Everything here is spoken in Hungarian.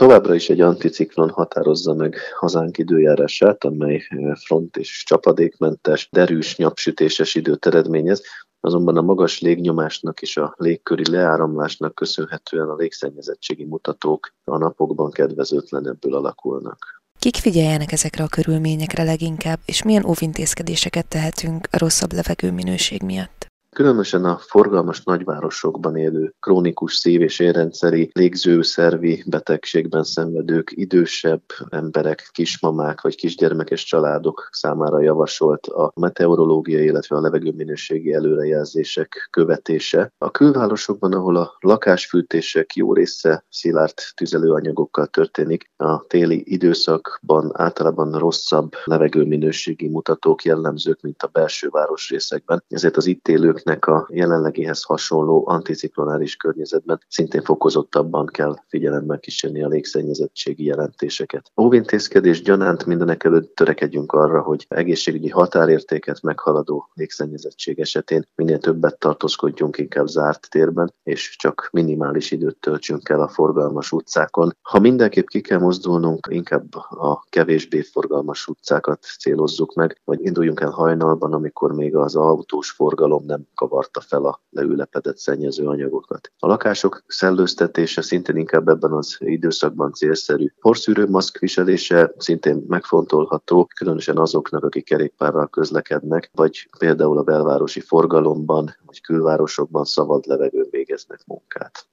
Továbbra is egy anticiklon határozza meg hazánk időjárását, amely front és csapadékmentes, derűs, nyapsütéses időt eredményez, azonban a magas légnyomásnak és a légköri leáramlásnak köszönhetően a légszennyezettségi mutatók a napokban kedvezőtlenebbül alakulnak. Kik figyeljenek ezekre a körülményekre leginkább, és milyen óvintézkedéseket tehetünk a rosszabb levegő minőség miatt? Különösen a forgalmas nagyvárosokban élő krónikus szív- és érrendszeri légzőszervi betegségben szenvedők, idősebb emberek, kismamák vagy kisgyermekes családok számára javasolt a meteorológiai, illetve a levegőminőségi előrejelzések követése. A külvárosokban, ahol a lakásfűtések jó része szilárd tüzelőanyagokkal történik, a téli időszakban általában rosszabb levegőminőségi mutatók jellemzők, mint a belső városrészekben. Ezért az itt élők éveknek a jelenlegihez hasonló anticiklonáris környezetben szintén fokozottabban kell figyelemmel kísérni a légszennyezettségi jelentéseket. Óvintézkedés gyanánt mindenek előtt törekedjünk arra, hogy egészségügyi határértéket meghaladó légszennyezettség esetén minél többet tartózkodjunk inkább zárt térben, és csak minimális időt töltsünk el a forgalmas utcákon. Ha mindenképp ki kell mozdulnunk, inkább a kevésbé forgalmas utcákat célozzuk meg, vagy induljunk el hajnalban, amikor még az autós forgalom nem kavarta fel a leülepedett szennyező anyagokat. A lakások szellőztetése szintén inkább ebben az időszakban célszerű. Porszűrő maszk viselése szintén megfontolható, különösen azoknak, akik kerékpárral közlekednek, vagy például a belvárosi forgalomban, vagy külvárosokban szabad levegőn végeznek munkát.